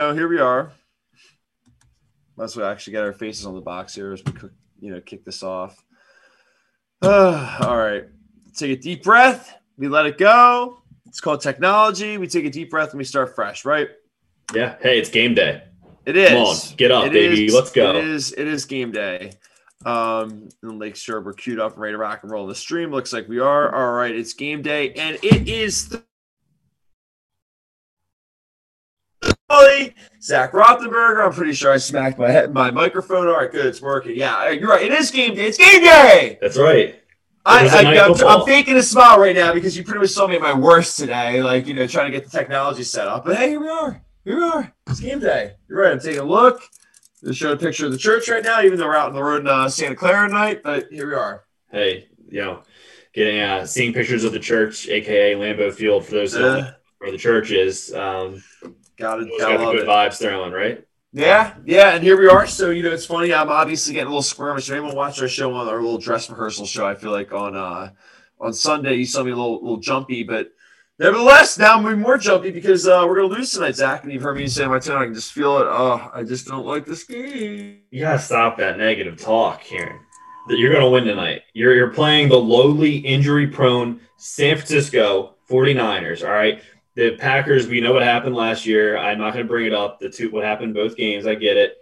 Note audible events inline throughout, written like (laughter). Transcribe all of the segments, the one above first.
Oh, here we are. Let's actually get our faces on the box here as we cook, you know kick this off. (sighs) all right, take a deep breath. We let it go. It's called technology. We take a deep breath and we start fresh, right? Yeah. Hey, it's game day. It is. Come on, get up, It baby. is- Let's go. It is. It is game day. Um, and make sure we're queued up and ready to rock and roll. The stream looks like we are. All right, it's game day, and it is. Th- Zach Rothenberger. I'm pretty sure I smacked my head, my microphone. All right, good, it's working. Yeah, you're right. It is game day. It's game day. That's right. I, I, I'm, football. I'm faking a smile right now because you pretty much saw me at my worst today, like you know, trying to get the technology set up. But hey, here we are. Here we are. It's game day. You're right. I'm taking a look. Just showed a picture of the church right now, even though we're out on the road in uh, Santa Clara tonight. But here we are. Hey, you know, getting uh, seeing pictures of the church, aka Lambeau Field, for those who don't know Uh, where the church is. Um, got. Gotta got good it. vibes throwing, right? Yeah, yeah, and here we are. So you know, it's funny. I'm obviously getting a little squirmish. If anyone watched our show on our little dress rehearsal show, I feel like on uh on Sunday you saw me a little little jumpy, but nevertheless, now I'm be more jumpy because uh, we're gonna lose tonight, Zach. And you've heard me say my tone. I can just feel it. Oh, I just don't like this game. You gotta stop that negative talk, Kieran. That you're gonna win tonight. You're you're playing the lowly, injury-prone San Francisco 49ers. All right. The Packers, we know what happened last year. I'm not gonna bring it up. The two what happened both games. I get it.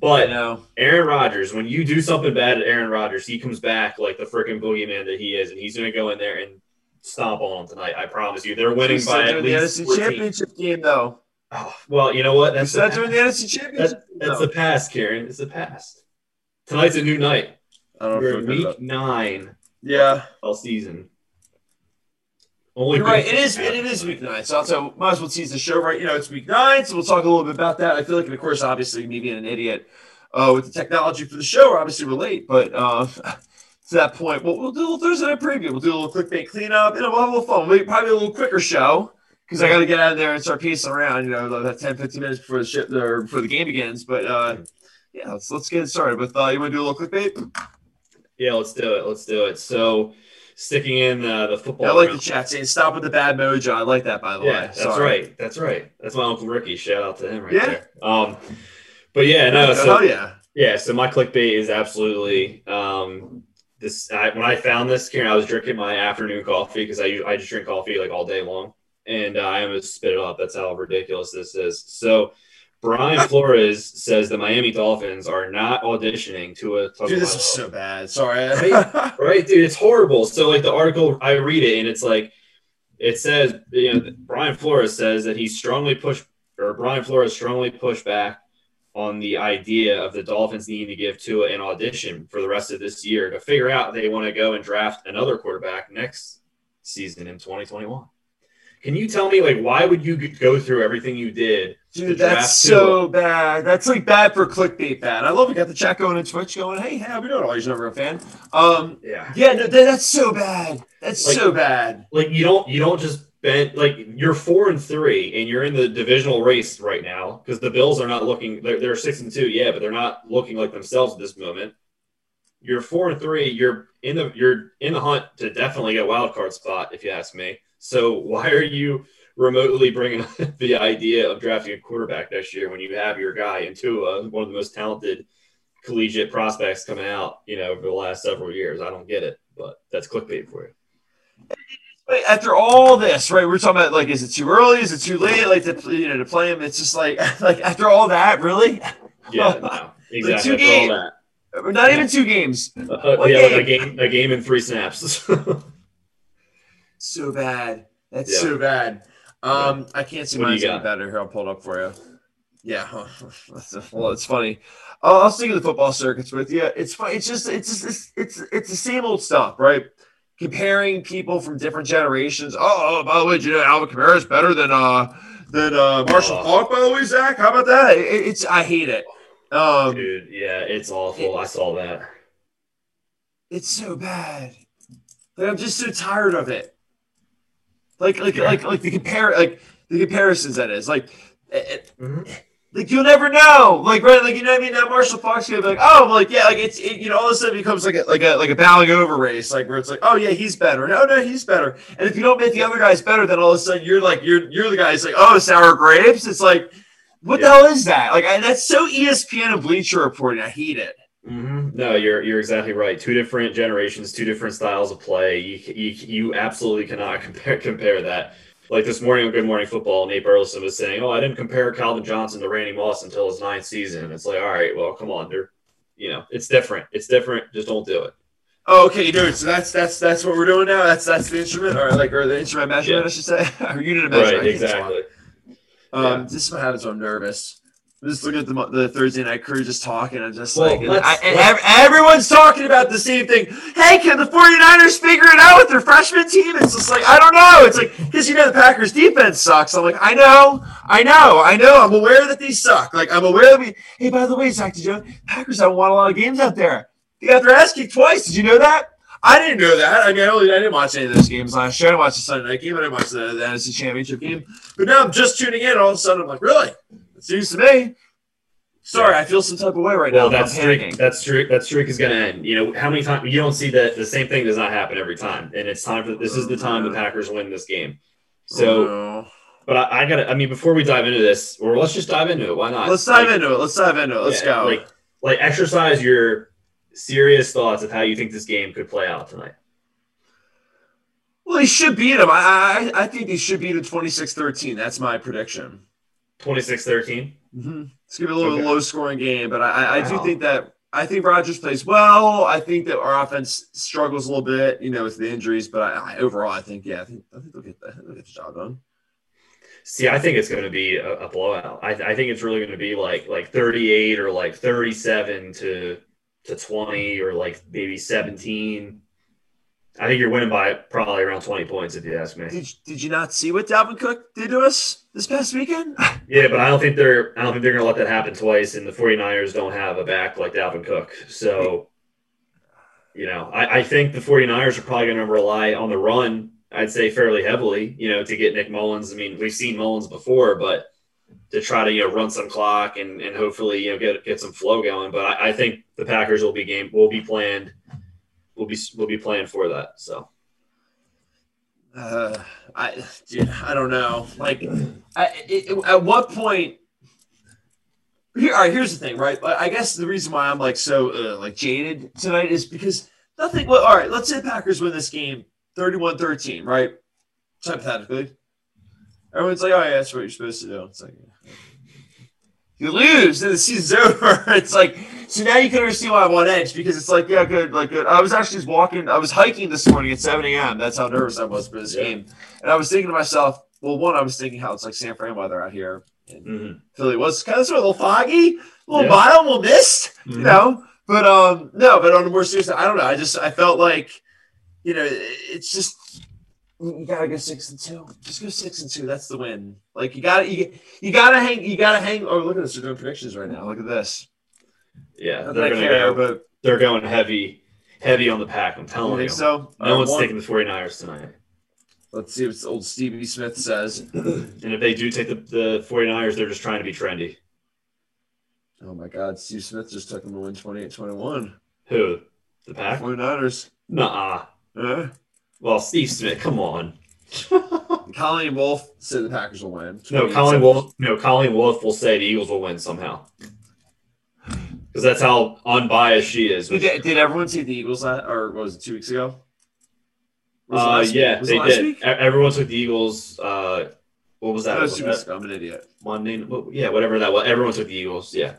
But know. Aaron Rodgers, when you do something bad at Aaron Rodgers, he comes back like the freaking boogeyman that he is, and he's going to go in there and stomp on them tonight. I promise you. They're winning by at during the least NFC 14. Championship game, though. Oh, well, you know what? That's the, during the NFC Championship. that's, that's No. the past, Karen. It's the past. Tonight's a new night. I don't We're in week nine Yeah, all season. Only you're right. It is. things It is week nine. So, so might as well tease the show right. You know, it's week nine, so we'll talk a little bit about that. I feel like, and of course, obviously, me being an idiot uh, with the technology for the show, we're obviously relate, but uh, (laughs) to that point, we'll, we'll do a little Thursday night preview. We'll do a little clickbait cleanup. Know, we'll have a little fun. Maybe probably a little quicker show because I got to get out of there and start pacing around. You know, that 10, 15 minutes before the ship or before the game begins. But uh, yeah, let's let's get started. With uh, you want to do a little clickbait? Yeah, let's do it. Let's do it. So, sticking in uh, the football. I like the chat saying stop with the bad mojo. I like that by the Yeah, way. that's Sorry. right. That's right. That's my uncle Ricky. Shout out to him right Yeah. there. Um, but yeah, no. Hell So yeah. yeah, so my clickbait is absolutely um, this. I, when I found this, Karen, I was drinking my afternoon coffee because I I just drink coffee like all day long, and uh, I almost spit it up. That's how ridiculous this is. So. Brian Flores says the Miami Dolphins are not auditioning to a Dude, this is so bad. Sorry. (laughs) right, dude, it's horrible. So like the article, I read it and it's like it says, you know, Brian Flores says that he strongly pushed or Brian Flores strongly pushed back on the idea of the Dolphins needing to give Tua an audition for the rest of this year to figure out they want to go and draft another quarterback next season in 2021. Can you tell me like why would you go through everything you did? Dude, that's so bad. That's like bad for clickbait bad. I love we got the chat going and Twitch going, hey, how we doing? Oh, he's never a fan. Um, Yeah. yeah, no, that, that's so bad. That's Like- so bad. like you don't you don't just bend like you're four and three and you're in the divisional race right now because the Bills are not looking they're, they're six and two yeah but they're not looking like themselves at this moment. You're four and three. You're in the you're in the hunt to definitely get a wild card spot if you ask me. So why are you remotely bringing up (laughs) the idea of drafting a quarterback next year when you have your guy in Tua, one of the most talented collegiate prospects coming out, you know, over the last several years? I don't get it, but that's clickbait for you. After all this, right? We're talking about like, is it too early? Is it too late? Like to you know to play him? It's just like (laughs) like after all that, really? Yeah, (laughs) no, exactly. two After all games. that. Not even two games. Uh, One yeah, like a game. game, a game in three snaps. So bad. That's Yeah. so bad. Um, I can't see mine's any better. Here, I'll pull it up for you. Yeah, (laughs) well, it's funny. I'll, I'll stick to the football circuits with you. It's fun. It's just it's just it's it's, it's the same old stuff, right? Comparing people from different generations. Oh, oh, by the way, do you know Alvin Kamara is better than uh than uh Marshall Oh. Faulk? By the way, Zach, how about that? It- it's I hate it. Um, Dude, yeah, it's awful. I saw that. it's so bad. Like I'm just so tired of it. Like like like like the compare like the comparisons that is like. It, like you'll never know. Like right, like you know what I mean. That Marshall Faulk be like, oh, like yeah, like it's it, you know all of a sudden it becomes like a like a like a bowing over race, like where it's like, oh yeah, he's better. No, no, he's better. And if you don't make the other guys better, then all of a sudden you're like you're you're the guy who's like, oh, sour grapes. It's like What Yeah. the hell is that? Like I, that's so ESPN and Bleacher reporting. I hate it. Hmm No, you're you're exactly right. Two different generations, two different styles of play. You you, you absolutely cannot (laughs) compare compare that. Like this morning on Good Morning Football, Nate Burleson was saying, "Oh, I didn't compare Calvin Johnson to Randy Moss until his ninth season." It's like, all right, well, come on, they're, you know, it's different. It's different. Just don't do it. Oh, okay, dude. So that's that's that's what we're doing now. That's that's the instrument, or like, or the instrument measurement, Yeah. I should say, (laughs) or unit of measurement. Right, think it's one. exactly. Um, Yeah. this is what happens when I'm nervous. I'm just looking at the, the Thursday night crew just talking. I'm just Well, like, let's- I, let's- ev- everyone's talking about the same thing. Hey, can the 49ers figure it out with their freshman team? It's just like, I don't know. It's like, because you know the Packers defense sucks. I'm like, I know, I know, I know. I'm aware that these suck. Like, I'm aware that we, hey, by the way, Zach, did you know Packers haven't won a lot of games out there? They got their ass kicked twice. Did you know that? I didn't know that. I mean, I, only, I didn't watch any of those games last year. I didn't watch the Sunday night game. I didn't watch the, the NFC Championship game. But now I'm just tuning in. All of a sudden, I'm like, really? Seems to me. Sorry, I feel some type of way right Well, now. that streak, that streak, that streak is going to end. You know how many times you don't see that the same thing does not happen every time, and it's time for this is the time the mm. Packers win this game. Oh, so, Oh, but I, I got to I mean, before we dive into this, or let's just dive into it. Why not? let's dive Like, into it. Let's dive into it. Let's yeah, go. Like, like exercise your serious thoughts of how you think this game could play out tonight. well, he should beat him. I, I I think he should beat him 26-13. That's my prediction. 26-13. Mm-hmm. It's gonna be a little Okay. low scoring game, but I, I, I do think that I think Rodgers plays well. I think that our offense struggles a little bit, you know, with the injuries. But I, I overall, I think yeah, I think I think they'll get that. They'll get the job done. See, I think it's going to be a, a blowout. I, I think it's really going to be like like 38 or like 37 to to 20 or like maybe 17. I think you're winning by probably around 20 points if you ask me. Did Did you not see what Dalvin Cook did to us this past weekend? (laughs) Yeah, but I don't think they're I don't think they're going to let that happen twice and the 49ers don't have a back like Dalvin Cook. So you know, I, I think the 49ers are probably going to rely on the run, I'd say fairly heavily, you know, to get Nick Mullens. I mean, we've seen Mullens before, but to try to, you know, run some clock and, and hopefully, you know, get get some flow going. But I, I think the Packers will be game will be planned will be we'll be playing for that. So Uh, I dude, I don't know. Like, I, it, at what point? Here, all right. Here's the thing, right? I guess the reason why I'm like so uh, like jaded tonight is because nothing. Well, all right. Let's say Packers win this game 31-13, right? Hypothetically, everyone's like, "Oh yeah, that's what you're supposed to do." It's like you lose, and the season's (laughs) over. It's like so now you can understand why I'm on edge because it's like, yeah, good, like good. I was actually just walking, I was hiking this morning at 7 a.m. That's how nervous I was for this Yeah. game. And I was thinking to myself, well, one, I was thinking how it's like San Fran weather out here. And mhm. Philly was kind of sort of a little foggy, a little Yeah. mild, a little mist, you Mhm. know. But um, no, but on a more serious, I don't know. I just I felt like, you know, it's just you gotta go six and two. Just go six and two. That's the win. Like you gotta you, you gotta hang you gotta hang. Oh, look at this. They're doing predictions right now. Look at this. Yeah, they're going to go. but They're going heavy, heavy on the pack. I'm telling you. think so? No Uh, one's one- taking the 49ers tonight. Let's see what old Stevie Smith says. (clears throat) And if they do take the, the 49ers, they're just trying to be trendy. Oh my God, Steve Smith just took them to win 28-21. Who? The Pack? 49ers. Nuh-uh. Uh, Well, Steve Smith, come on. (laughs) Colleen Wolfe said the Packers will win. No, Colin Wolf. No, Colleen Wolfe will say the Eagles will win somehow. Because that's how unbiased she is. Did, did everyone see the Eagles that, or was it two weeks ago? Uh, yeah, Was they did. week? Everyone took the Eagles. Uh, what was that? Was Was two that weeks ago. I'm an idiot. Monday? Yeah, whatever that was. Everyone took the Eagles. Yeah.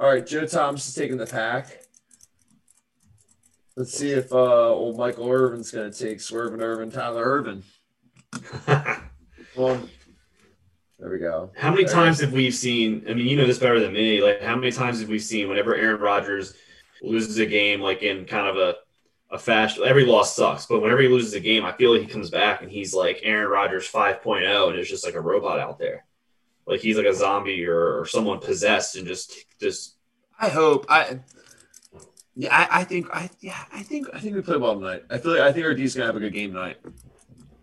All right, Joe Thomas is taking the pack. Let's see if uh, old Michael Irvin's going to take Swervin Irvin, Tyler Irvin. (laughs) Well, there we go. How many There times have we seen? I mean, you know this better than me. Like, how many times have we seen whenever Aaron Rodgers loses a game, like in kind of a a fashion? Every loss sucks, but whenever he loses a game, I feel like he comes back and he's like Aaron Rodgers 5.0, and it's just like a robot out there. Like he's like a zombie or, or someone possessed, and just just I hope I. Yeah, I, I think I yeah I think I think we play well tonight. I feel like I think our D's gonna have a good game tonight.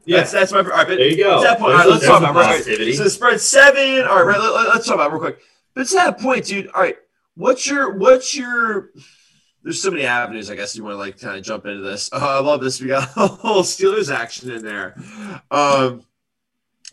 That's that's my all right, but There you go. that point, all right, let's talk about right, positivity. So the spread seven. All right, right let, us talk about it real quick. But to that point, dude. All right, what's your what's your? There's so many avenues. I guess you want to like kind of jump into this. (laughs) Oh, I love this. We got a whole Steelers action in there. Um,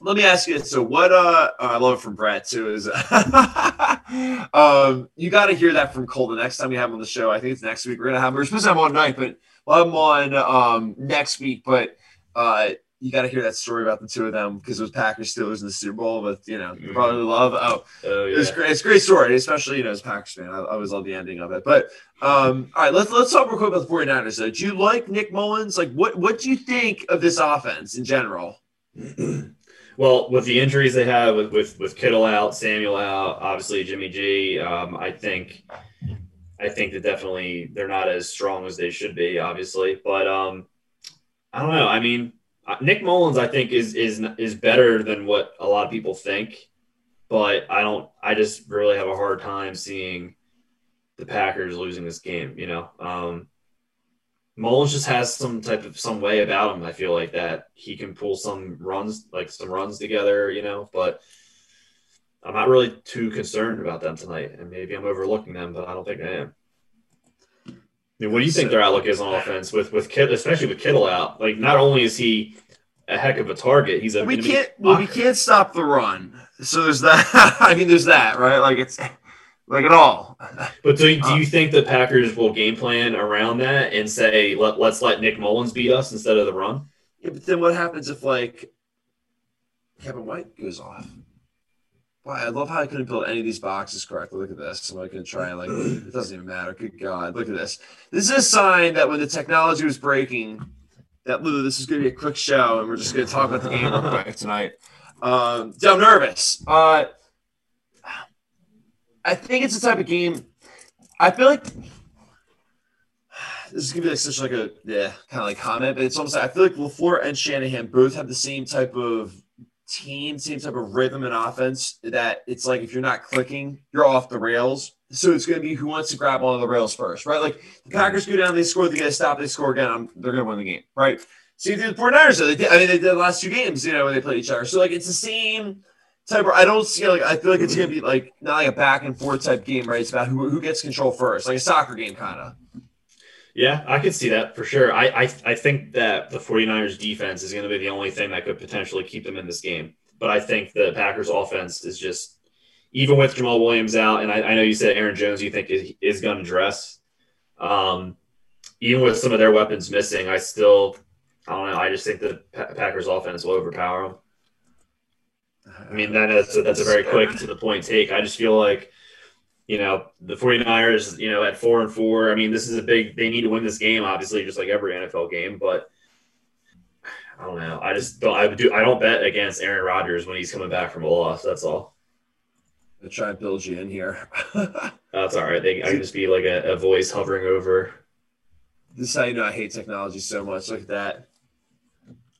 let me ask you this. So what uh I love it from Brett too is (laughs) um you gotta hear that from Cole the next time we have him on the show. I think it's next week. We're gonna have we're supposed to have him on night, but we'll have him on um next week. But uh you got to hear that story about the two of them because it was Packers Steelers in the Super Bowl with you know Mhm. brotherly love. Oh, Oh yeah. it's great. It's a great story, especially you know as Packers fan. I, I always love the ending of it. But um, all right, let's let's talk real quick about the 49ers. Though. Do you like Nick Mullens? Like, what what do you think of this offense in general? (clears throat) well, with the injuries they have with, with with Kittle out, Samuel out, obviously Jimmy G, um, I think I think that definitely they're not as strong as they should be, obviously. But um, I don't know. I mean, Nick Mullens, I think is is is better than what a lot of people think. But I don't. I just really have a hard time seeing the Packers losing this game. You know, um, Mullens just has some type of some way about him. I feel like that he can pull some runs, like some runs together. You know, but I'm not really too concerned about them tonight. And maybe I'm overlooking them, but I don't think I am. I mean, what do you think their outlook is on offense with with Kittle, especially with Kittle out? Like, not only is he a heck of a target, he's a we can't well we can't stop the run. So there's that. (laughs) I mean, there's that, right? Like it's like at all. But do, do Uh, you think the Packers will game plan around that and say let let's let Nick Mullens beat us instead of the run? Yeah, but then what happens if like Kevin White goes off? Wow, I love how I couldn't build any of these boxes correctly. Look at this. I'm going to try and like (clears throat) it doesn't even matter. Good God, look at this. This is a sign that when the technology was breaking, that Lou, this is going to be a quick show, and we're just going to talk about the game real quick tonight. Um, yeah, I'm nervous. Uh, I think it's the type of game. I feel like this is gonna be like such like a yeah kind of like comment, but it's almost like I feel like Lafleur and Shanahan both have the same type of team, same type of rhythm and offense. That it's like if you're not clicking, you're off the rails. So it's gonna be who wants to grab onto the rails first, right? Like the Packers go down, they score, they get a stop, they score again. I'm, they're gonna win the game, right? Thing with the 49ers. Though. They did, I mean, they did the last two games, you know, when they played each other. So like it's the same type of I don't see like I feel like it's gonna be like not like a back and forth type game, right? It's about who, who gets control first, like a soccer game kind of. Yeah, I could see that for sure. I, I I think that the 49ers defense is going to be the only thing that could potentially keep them in this game. But I think the Packers offense is just even with Jamaal Williams out, and I, I know you said Aaron Jones you think is, is going to dress. Um, even with some of their weapons missing, I still I don't know. I just think the Packers offense will overpower them. I mean, that's that's a very quick to the point take. I just feel like, you know, the 49ers, you know, at four and four, I mean, this is a big, they need to win this game, obviously, just like every NFL game, but I don't know. I just don't, I do, I don't bet against Aaron Rodgers when he's coming back from a loss. That's all. I'll try and build you in here. (laughs) Oh, that's all right. They, I can just be like a, a voice hovering over. this is how you know I hate technology so much. Look at that.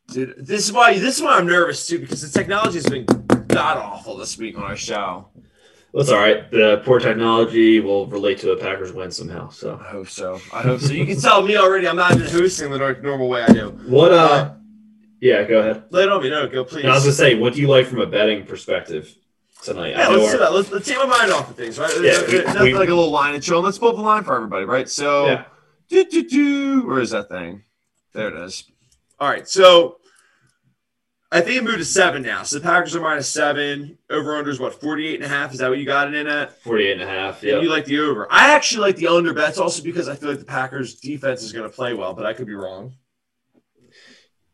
Dude, this is why this is why I'm nervous too, because the technology has been god awful this week on our show. That's all right. The poor technology will relate to a Packers win somehow. So I hope so. I hope so. You can tell me already I'm not even hosting the normal way I do. what, uh, yeah, go ahead. Lay it on me. No, go please. And I was gonna say, what do you like from a betting perspective tonight? Yeah, I let's do that. Let's, let's take my mind off of things, right? Yeah, we- Nothing we- like a little line and chill. Let's pull up the line for everybody, right? So, yeah. do, do, do. where is that thing? There it is. All right, so I think it moved to seven now. So the Packers are minus seven. Over under is what, 48 and a half? Is that what you got it in at? 48 and a half. Yeah. you like the over. I actually like the under, that's also because I feel like the Packers defense is going to play well, but I could be wrong.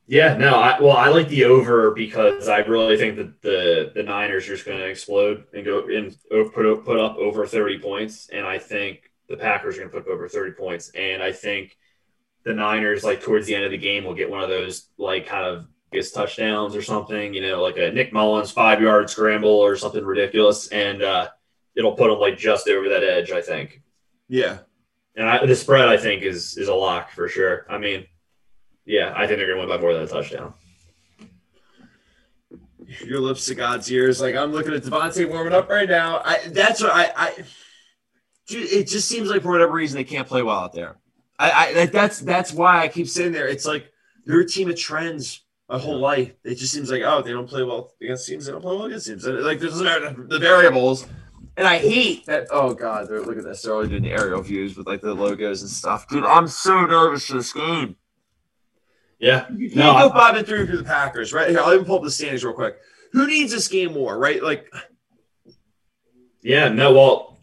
Yeah, no, I well, I like the over because I really think that the the Niners are just going to explode and go and put up- put up over 30 points and I think the Packers are going to put up over 30 points and I think the Niners like towards the end of the game will get one of those like kind of gets touchdowns or something, you know, like a Nick Mullens 5-yard scramble or something ridiculous and uh it'll put them like just over that edge, I think. Yeah. And I, the spread, I think, is is a lock for sure. I mean, yeah, I think they're going to win by more than a touchdown. Your lips to God's ears. Like I'm looking at Davante warming up right now. I that's what I, I Dude, it just seems like for whatever reason they can't play well out there. I, I that's that's why I keep sitting there. It's like they're a team of trends a whole life. It just seems like oh they don't play well against teams, they don't play well against teams. Like there's the variables. And I hate that. Oh God, look at this. They're already doing the aerial views with like the logos and stuff. Dude, I'm so nervous for this game. Yeah, You No, can't I- go five and three for the Packers, right? Here, I'll even pull up the standings real quick. who needs this game more, right? Like, Yeah, no, well,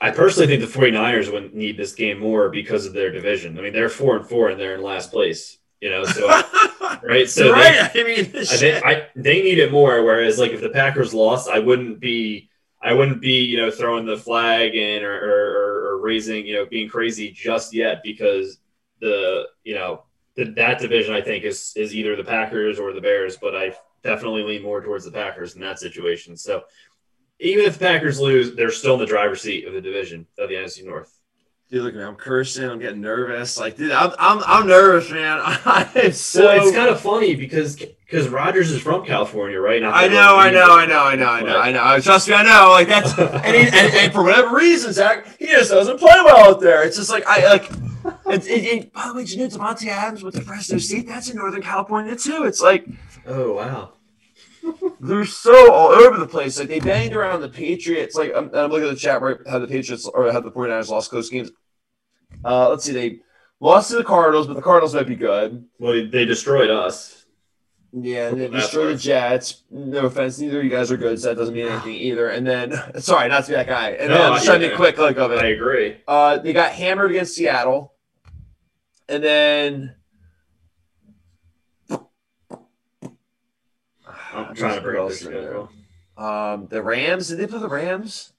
I personally think the 49ers would need this game more because of their division. I mean, they're four and four and they're in last place, you know, so (laughs) right. So (laughs) right. I mean, they, I think I, they need it more. Whereas, like, if the Packers lost, I wouldn't be, I wouldn't be, you know, throwing the flag in or, or, or raising, you know, being crazy just yet because the, you know, the, that division I think is is either the Packers or the Bears, but I definitely lean more towards the Packers in that situation. So even if the Packers lose, they're still in the driver's seat of the division of the NFC North. Dude, look at me. I'm cursing. I'm getting nervous. Like, dude, I'm I'm, I'm nervous, man. (laughs) I'm so. Well, it's kind of funny because because Rodgers is from California, right? Not I know, we're I know. I know, I know, I know, I know. Trust me, I know. Like that's and, he, and, and for whatever reason, Zach, he just doesn't play well out there. It's just like I like. It's, it, it, by the way, did you know Davante Adams with the Fresno State? That's in Northern California too. It's like Oh wow. They're so all over the place. Like they banged around the Patriots. Like I'm, I'm looking at the chat right how the Patriots or how the 49ers lost close games. Uh, let's see, they lost to the Cardinals, but the Cardinals might be good. Well, they destroyed us. Yeah, and That's destroyed the. Jets. No offense, neither of you guys are good, so that doesn't mean (sighs) anything either. And then, sorry, not to be that guy. And No, then I'm just trying to be quick like of it. I agree. Uh, they got hammered against Seattle, and then I'm trying to bring this their schedule. Um, the Rams. Did they play the Rams?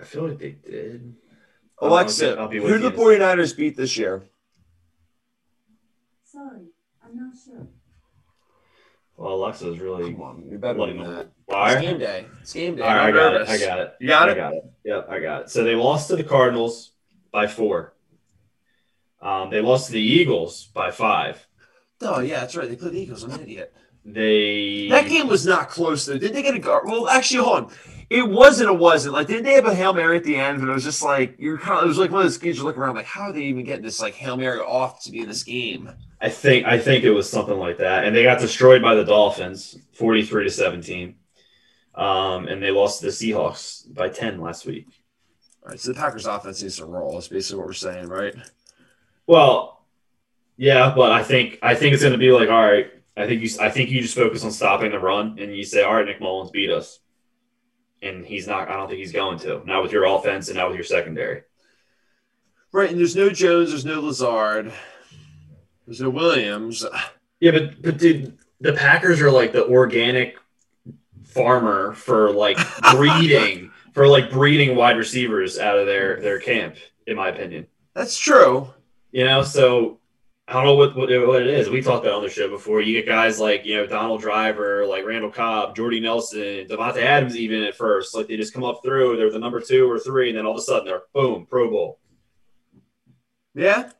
I feel like they did. Alexa, I'll be who with did the you. 49ers beat this year? Sorry, I'm not sure. Well, Alexa's really. Come on, you're better than that. It's Why? game day. It's game day. All right, I I'm got nervous. it. I got it. You got I it? got it. Yep, I got it. So they lost to the Cardinals by four. Um, they lost to the Eagles by five. Oh yeah, that's right. They played the Eagles. I'm an idiot. They That game was not close though. Did they get a guard? Well, actually, hold on. It wasn't. It wasn't. Like, didn't they have a hail mary at the end? And it was just like you're kind of. It was like one of those games you look around like, how are they even getting this like hail mary off to be in this game? I think I think it was something like that, and they got destroyed by the Dolphins, forty-three to seventeen, um, and they lost to the Seahawks by ten last week. All right. So the Packers offense needs to roll. That's basically what we're saying, right? Well, yeah, but I think I think it's going to be like, all right, I think you I think you just focus on stopping the run, and you say, all right, Nick Mullens beat us, and he's not. I don't think he's going to. Not with your offense, and not with your secondary. Right. And there's no Jones. There's no Lazard. There's no Williams. Yeah, but but dude, the Packers are like the organic farmer for like (laughs) breeding for like breeding wide receivers out of their their camp, in my opinion. That's true. You know, so I don't know what what, what it is. We talked about it on the show before. You get guys like you know Donald Driver, like Randall Cobb, Jordy Nelson, Davante Adams, even at first, like they just come up through. They're the number two or three, and then all of a sudden they're boom, Pro Bowl. Yeah.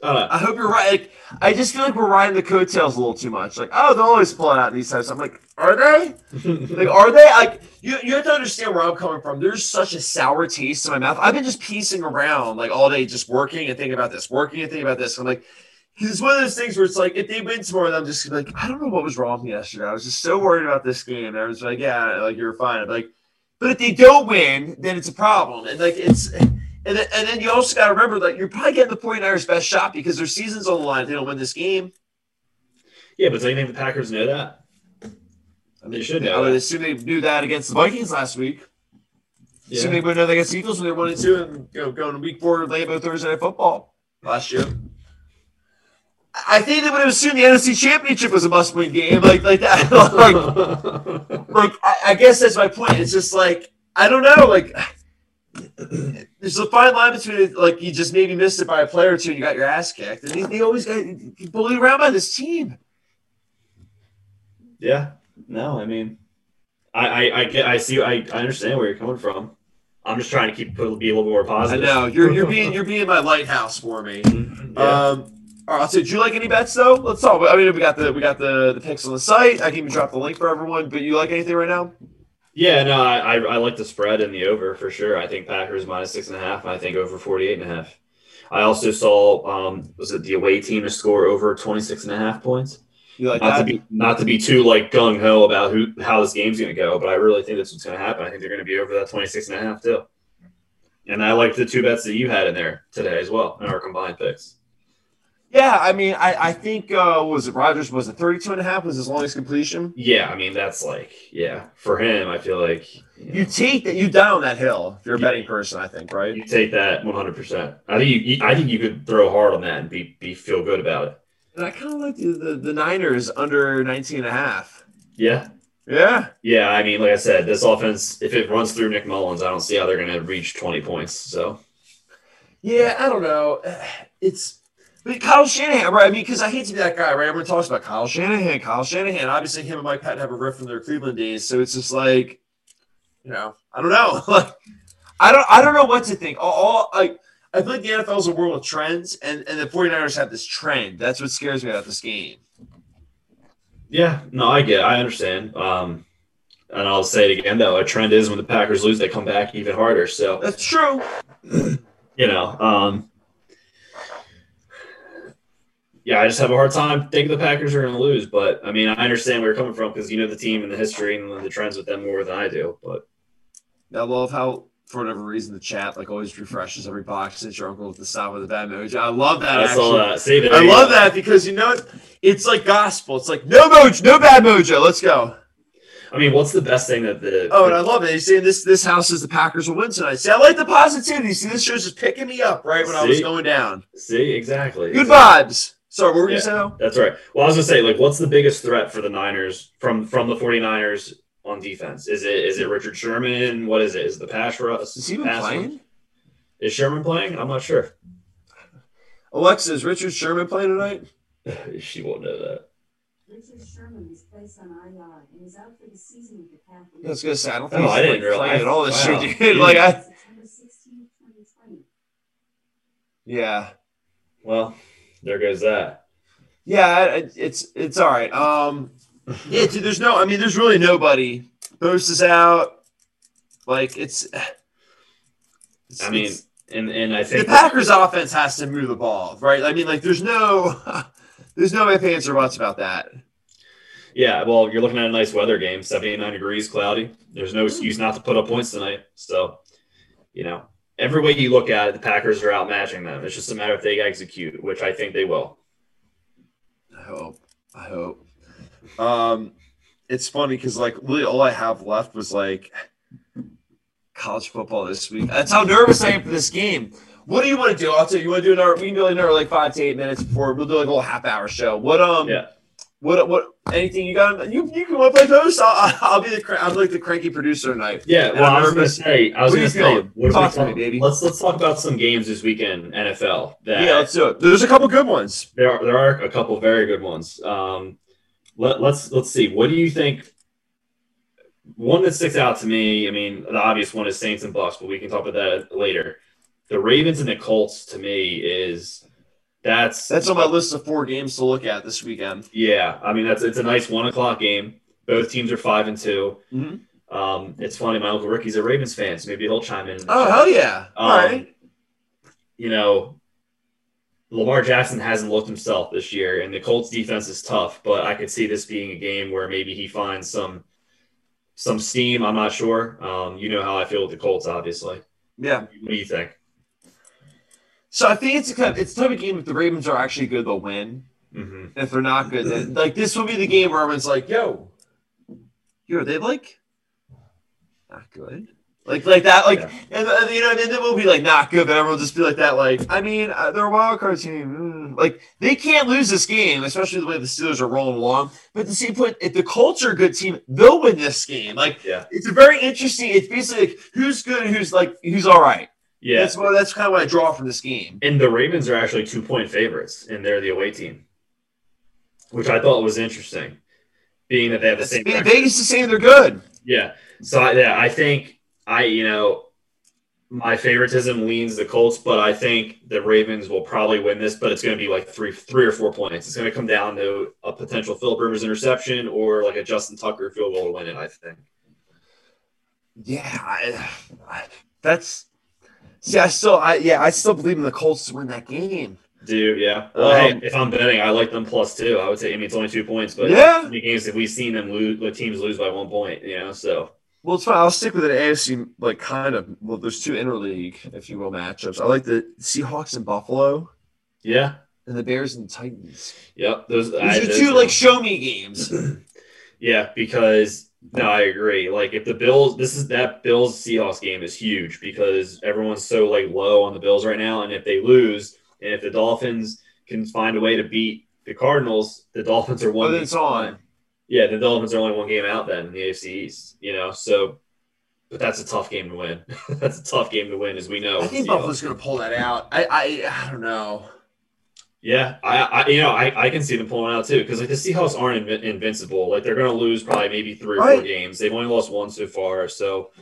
I. I hope you're right. Like, I just feel like we're riding the coattails a little too much. Like, oh, they'll always pull it out these times. I'm like, are they? (laughs) Like, are they? Like, you, you have to understand where I'm coming from. There's such a sour taste in my mouth. I've been just piecing around like all day, just working and thinking about this, working and thinking about this. I'm like, it's one of those things where it's like, if they win tomorrow, I'm just like, I don't know what was wrong yesterday. I was just so worried about this game. And I was like, yeah, like you're fine. I'm like, but if they don't win, then it's a problem. And like, it's. And then, and then you also got to remember that you're probably getting the 49ers best shot because their season's on the line. If they don't win this game. yeah, but do you think the Packers know that? I mean, They should I know would that. assume they knew that against the Vikings last week. Yeah. Assume they would know that against the Eagles when they and two and you know, going to week four of Lambeau Thursday Night Football last year. I think they would have assumed the NFC Championship was a must-win game, like like that. (laughs) like, like I, I guess that's my point. It's just like I don't know, like (clears throat) there's a fine line between like you just maybe missed it by a player or two and you got your ass kicked, and they, they always got bullied around by this team. Yeah. No, I mean, I, I, I get, I see, I, I understand where you're coming from. I'm just trying to keep be a little more positive. I know you're you're (laughs) being you're being my lighthouse for me. Yeah. Um, all right, so do you like any bets though? Let's talk. I mean, we got the we got the the picks on the site. I can even drop the link for everyone. But you like anything right now? yeah, no, I, I, I like the spread and the over for sure. I think Packers minus six and a half. I think over 48 and a half. I also saw, um, was it the away team to score over 26 and a half points? You like Not to be, not to be too like gung ho about who, how this game's going to go, but I really think that's what's going to happen. I think they're going to be over that 26 and a half too. And I like the two bets that you had in there today as well in our combined picks. Yeah, I mean, I, I think uh was it Rodgers was it 32 and a half was his longest completion. Yeah, I mean that's like yeah for him. I feel like you, know, You take that you down that hill if you're a betting person, I think, right? you take that one hundred percent. I think you, I think you could throw hard on that and be be feel good about it. And I kind of like the, the the Niners under 19 and a half. Yeah, Yeah. yeah. I mean, like I said, this offense if it runs through Nick Mullens, I don't see how they're going to reach twenty points. So Yeah, I don't know. It's but Kyle Shanahan, right? I mean, because I hate to be that guy, right? Everyone talks about Kyle Shanahan, Kyle Shanahan. Obviously, him and Mike Pettine have a riff from their Cleveland days, so it's just like, you know, I don't know. (laughs) Like, I don't, I don't know what to think. All, like, I feel like the NFL is a world of trends, and and the 49ers have this trend. That's what scares me about this game. yeah, no, I get, it. I understand. Um, and I'll say it again though, a trend is when the Packers lose, they come back even harder. So That's true. (clears throat) you know, um, yeah, I just have a hard time thinking the Packers are going to lose. But I mean, I understand where you're coming from because you know the team and the history and the trends with them more than I do. But I love how, for whatever reason, the chat like always refreshes every box since your uncle with the stop with the bad emoji. I love that. I saw that. See, I love go. that because you know? It's like gospel. It's like no mojo, no bad mojo. Let's go. I mean, what's the best thing that the Oh, and I love it. He's saying this this house is the Packers will win tonight. See, I like the positivity. See, this show's just picking me up right when I was going down. see exactly Good vibes. Sorry, what were you Yeah. saying? That's right. Well, I was gonna say, like, what's the biggest threat for the Niners from from the 49ers on defense? Is it is it Richard Sherman? What is it? Is it the pass rush? Is he even pass playing? rush? Is Sherman playing? I'm not sure. Alexa, is Richard Sherman playing tonight? (laughs) she won't know that. Richard Sherman is placed on IR and is out for the season with the Packers. I was gonna say I don't Oh, think I he's didn't like, playing realize. at all this Wow. year, dude. (laughs) Like I, September 16, 2020. yeah, Well, there goes that. yeah. It's it's all right. Um, yeah, dude. There's no. I mean, there's really nobody. Post is out. Like it's. (sighs) it's- I mean, it's- and and I think the Packers offense has to move the ball, right? I mean, like there's no, (laughs) there's no ifs ands or buts about that. yeah. Well, you're looking at a nice weather game, 79 degrees, cloudy. There's no excuse not to put up points tonight. So, you know, every way you look at it, the Packers are outmatching them. It's just a matter if they execute, which I think they will. I hope. I hope. Um, it's funny because like really all I have left was like college football this week. That's how nervous I am for this game. What do you want to do? I'll tell you. You want to do another? We can do another like five to eight minutes before we'll do like a little half hour show. What um? Yeah. What what? Anything you got? You you can want to play post? I'll, I'll be the I'm like the cranky producer tonight. Yeah, well, I was nervous. say, I was What are going you to say, what Talk to me, baby. Let's let's talk about some games this weekend, NFL. That Yeah, let's do it. There's a couple good ones. there are there are a couple very good ones. Um, let, let's let's see. What do you think? One that sticks out to me. I mean, the obvious one is Saints and Bucks, but we can talk about that later. The Ravens and the Colts to me is that's That's on my list of four games to look at this weekend. yeah. I mean, that's it's a nice one o'clock game. Both teams are five and 2 Mhm. Um, it's funny. My uncle Ricky's a Ravens fan, so maybe he'll chime in. Oh chat. hell yeah! All Um, right. you know, Lamar Jackson hasn't looked himself this year, and the Colts defense is tough. But I could see this being a game where maybe he finds some some steam. I'm not sure. Um, you know how I feel with the Colts, obviously. Yeah. What do you think? So I think it's a kind of, it's the type of game if the Ravens are actually good, they'll win. hmm If they're not good, then like this will be the game where everyone's like, "Yo, yo, are they like not good?" Like like that, like Yeah. and, uh, you know, and then we'll be like not good, but everyone will just be like that. Like I mean, uh, they're a wild card team. Mm. Like they can't lose this game, especially the way the Steelers are rolling along. But at the same point, if the Colts are a good team, they'll win this game. Like Yeah. it's a very interesting. It's basically like who's good, and who's like who's all right. Yeah. That's what that's kind of what I draw from this game. And the Ravens are actually two point favorites, and they're the away team, which I thought was interesting, being that they have the same. record. Vegas is saying they're good. Yeah. So I, yeah, I think I, you know, my favoritism leans the Colts, but I think the Ravens will probably win this, but it's going to be like three, three or four points. It's going to come down to a potential Philip Rivers interception or like a Justin Tucker field goal to win it. I think. Yeah, I, I, that's. See, I still, I yeah, I still believe in the Colts to win that game. Do yeah. Well, Um, hey, if I'm betting, I like them plus two. I would say. I mean, it's only two points, but Yeah. games have we seen them lose? Let teams lose by one point. You know, so Well, it's fine. I'll stick with an AFC like kind of. Well, there's two interleague, if you will, matchups. I like the Seahawks and Buffalo. yeah, and the Bears and the Titans. Yep, those, Those I- are those- two like show me games. (clears throat) Yeah, because no, I agree. Like if the Bills, this is that Bills Seahawks game is huge because everyone's so like low on the Bills right now, and if they lose, and if the Dolphins can find a way to beat the Cardinals, the Dolphins are one. But it's on. Yeah, the Dolphins are only one game out then in the AFC East. You know, so but that's a tough game to win. (laughs) that's a tough game to win, as we know. I think Buffalo's going to pull that out. I, I I don't know. Yeah, I, I you know I, I can see them pulling out too because like the Seahawks aren't invi- invincible. Like they're going to lose probably maybe three or four games. They've only lost one so far. So,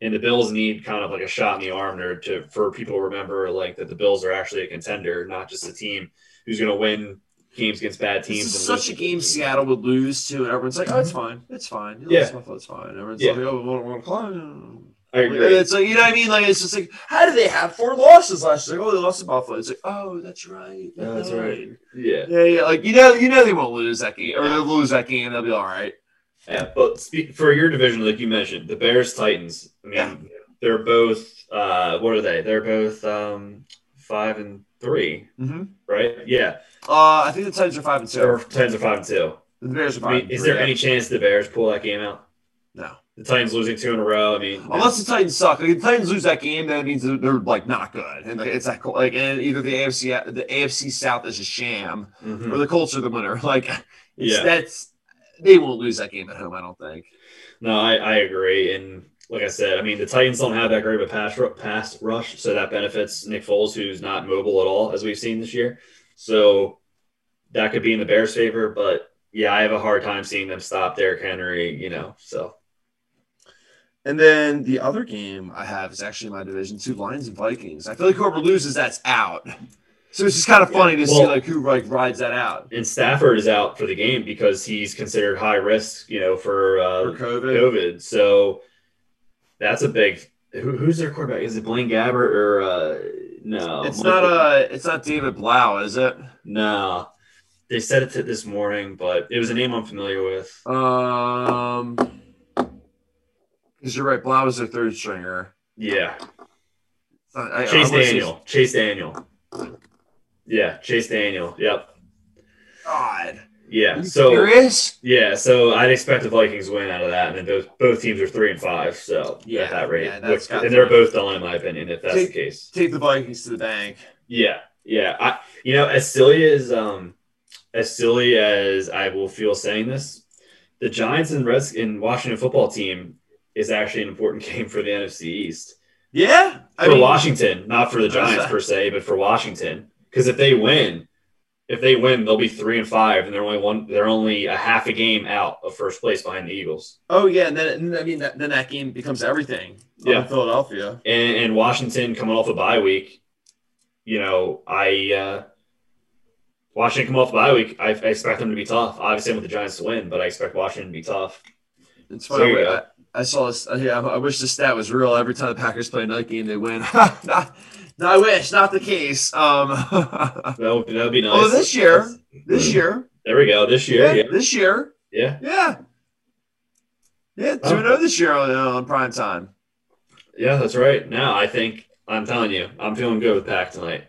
and the Bills need kind of like a shot in the arm to, to for people to remember like that the Bills are actually a contender, not just a team who's going to win games against bad teams. This is such a game Seattle would lose to, and everyone's like, "Oh, it's mm-hmm. fine, it's fine." Yeah. it's it's fine. Everyone's Yeah. like, "Oh, we want to climb." I agree. It's like you know what I mean. Like it's just like, how did they have four losses last year? Like, oh, they lost to Buffalo. It's like, oh, that's right. That's right. Yeah. Yeah, yeah. Like you know, you know they won't lose that game, or they'll lose that game. They'll be all right. Yeah, but speak, for your division, like you mentioned, the Bears Titans. I mean, Yeah. they're both. Uh, what are they? They're both um, five and three, Mm-hmm. right? Yeah, Uh, I think the Titans are five and or two. Titans are five and two. The Bears are I five. mean, and is three, there yeah. any chance the Bears pull that game out? No. The Titans losing two in a row. I mean, Unless the Titans suck. Like, if the Titans lose that game, that means they're, they're like not good, and like, it's that cool. Like, and either the AFC the AFC South is a sham, Mhm. or the Colts are the winner. (laughs) Like, Yeah. that's they won't lose that game at home. I don't think. no, I, I agree. And like I said, I mean, the Titans don't have that great of a pass pass rush, so that benefits Nick Foles, who's not mobile at all, as we've seen this year. So that could be in the Bears' favor, but yeah, I have a hard time seeing them stop Derrick Henry. You know, so. And then the other game I have is actually my division two Lions and Vikings. I feel like whoever loses, that's out. So it's just kind of funny to see like who like rides that out And Stafford is out for the game because he's considered high risk, you know, for, uh, for COVID. COVID. So that's a big. Who, who's their quarterback? Is it Blaine Gabbert or uh, no? It's Michael- not uh it's not David Blough, is it? No, they said it this morning, but it was a name I'm familiar with. Um, because you're right, Blough is their third stringer. Yeah, I, I, Chase I Daniel. Chase Daniel. Yeah, Chase Daniel. Yep. God, Yeah. So serious? yeah, so I'd expect the Vikings win out of that, and then both both teams are three and five. So Yeah, at that rate, yeah, that's Which- and they're both done in my opinion. If that's Take- the case. Take the Vikings to the bank. Yeah, yeah. I you know, as silly as um as silly as I will feel saying this, the Giants and Reds in Washington football team is actually an important (laughs) game for the NFC East. Yeah, I For mean, Washington, not for the Giants per se, but for Washington. Because if they win, if they win, they'll be three and five, and they're only one they're only a half a game out of first place behind the Eagles. Oh yeah, and then I mean that, then that game becomes everything. Yeah. in Philadelphia. and, and Washington coming off a bye week, you know, I uh, Washington come off a bye week. I, I expect them to be tough. Obviously, I want the Giants to win, but I expect Washington to be tough. It's There funny. I, saw this. Yeah, I wish the stat was real. Every time the Packers play a night game, they win. (laughs) no, I wish not the case. Um, That (laughs) would, that would be nice. Oh, this year. this year, there we go. This year, yeah, this year, yeah, yeah, yeah, two zero this year on, on prime time. yeah. That's right. Now I think I'm telling you, I'm feeling good with Pack tonight.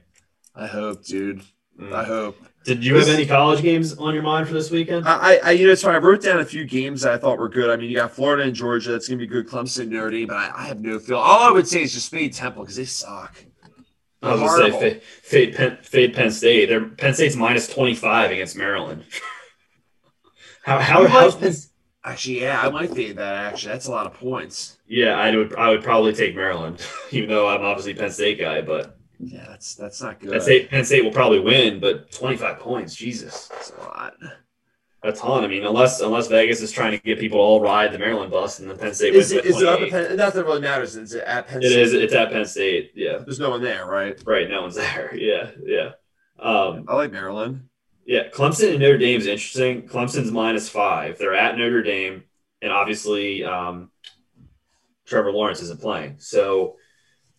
I hope, dude. Mm. I hope. Did you have any college games on your mind for this weekend? I, I, you know, funny. I wrote down a few games that I thought were good. I mean, you got Florida and Georgia. That's going to be good. Clemson, Notre Dame, but I, I have no feel. All I would say is just fade Temple because they suck. I was gonna say fade, fade, Penn, fade Penn State. They're Penn State's minus 25 against Maryland. (laughs) how how how's Penn, Actually, yeah, I might fade that. Actually, that's a lot of points. Yeah, I would. I would probably take Maryland, (laughs) even though I'm obviously a Penn State guy. But Yeah, that's that's not good. Penn State, Penn State will probably win, but 25 points, Jesus, That's a lot. a ton. I mean, unless unless Vegas is trying to get people to all ride the Maryland bus, and then Penn State Is wins it, is it up at Penn? Not that it really matters. Is it at Penn It State? is. It's at Penn State. Yeah, There's no one there, right? right. No one's (laughs) there. Yeah, yeah. Um, I like Maryland. yeah, Clemson and Notre Dame's interesting. Clemson's minus five. They're at Notre Dame, and obviously um, Trevor Lawrence isn't playing. So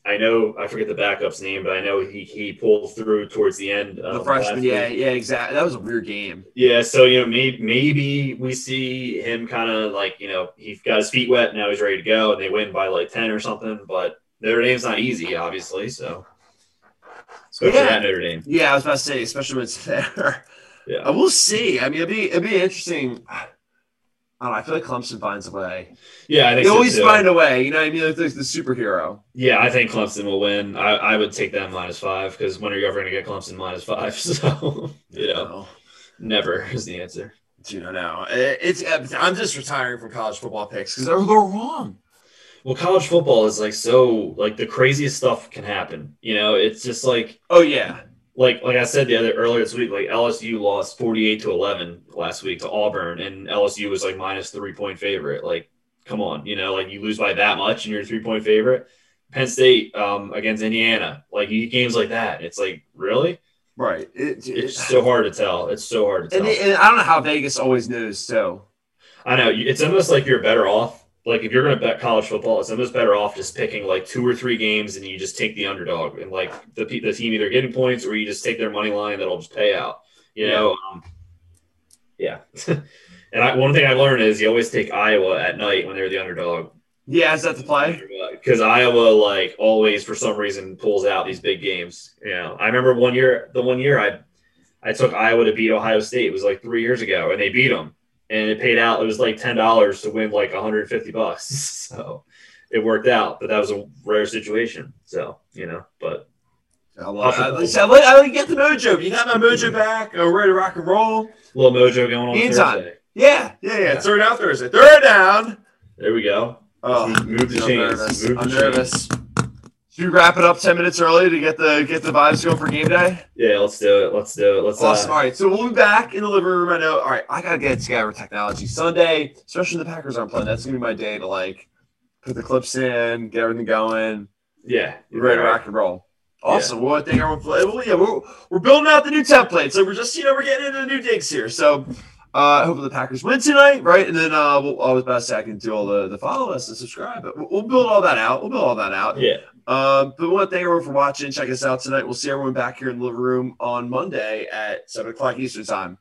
I know I forget the backup's name, but I know he he pulled through towards the end. The freshman, yeah, yeah, exactly. That was a weird game. Yeah, so you know, maybe maybe we see him kind of like you know he got his feet wet, now he's ready to go, and they win by like ten or something. But Notre Dame's not easy, obviously. So especially Yeah. at Notre Dame. Yeah, I was about to say, especially when it's (laughs) there. Yeah. Uh, we'll see. I mean, it'd be it'd be interesting. I don't know. I feel like Clemson finds a way. Yeah, I think They so always too. find a way. You know what I mean? Like the, the superhero. Yeah, I think Clemson will win. I, I would take them minus five because when are you ever going to get Clemson minus five? (laughs) So you know, Oh, never is the answer. you know, no. It's uh, I'm just retiring from college football picks because they're, they're wrong. Well, college football is like so like the craziest stuff can happen. You know, it's just like Oh yeah. Like like I said the other earlier this week, like LSU lost forty eight to eleven last week to Auburn, and LSU was like minus three point favorite. Like, come on, you know, like you lose by that much and you're a three point favorite. Penn State um, against Indiana, like you get games like that. It's like really, Right. It, it- it's so hard to tell. It's so hard to and, tell. it- and I don't know how Vegas always knows. So I know it's almost like you're better off. Like if you're going to bet college football, it's almost better off just picking like two or three games and you just take the underdog and like the the team either getting points or you just take their money line that'll just pay out. You know, um, yeah. (laughs) and I, one thing I learned is you always take Iowa at night when they're the underdog yeah, is that the play? because Iowa like always for some reason pulls out these big games. You know, I remember one year, the one year I I took Iowa to beat Ohio State. It was like three years ago, and they beat them, and it paid out. It was like ten dollars to win like 150 bucks. (laughs) So it worked out, but that was a rare situation. So you know, but I, love, I, I, like, I like get the mojo. You got my mojo back. Uh, I'm ready to rock and roll. little mojo going on Anytime. Thursday. Yeah, yeah, yeah. Third down Thursday. Third down. There we go. Oh, Move the I'm chains. nervous. Move the I'm chains. nervous. Should we wrap it up ten minutes early to get the get the vibes going for game day? Yeah, let's do it. Let's do it. Let's. Awesome. Uh, All right, so we'll be back in the living room. I know. All right, I gotta get together with technology Sunday, especially the Packers aren't playing. That's gonna be my day to like put the clips in, get everything going, yeah, ready to rock and roll. Awesome. Well, I think everyone play. Well, yeah, we're, we're building out the new template, so we're just you know we're getting into the new digs here. So. Uh, hopefully the Packers win tonight, right? And then uh, we'll, I was about to say I can do all the, the follow us and subscribe, but we'll, we'll build all that out. We'll build all that out. Yeah. Um, but we want to thank everyone for watching. Check us out tonight. We'll see everyone back here in the room on Monday at 7 o'clock Eastern Time.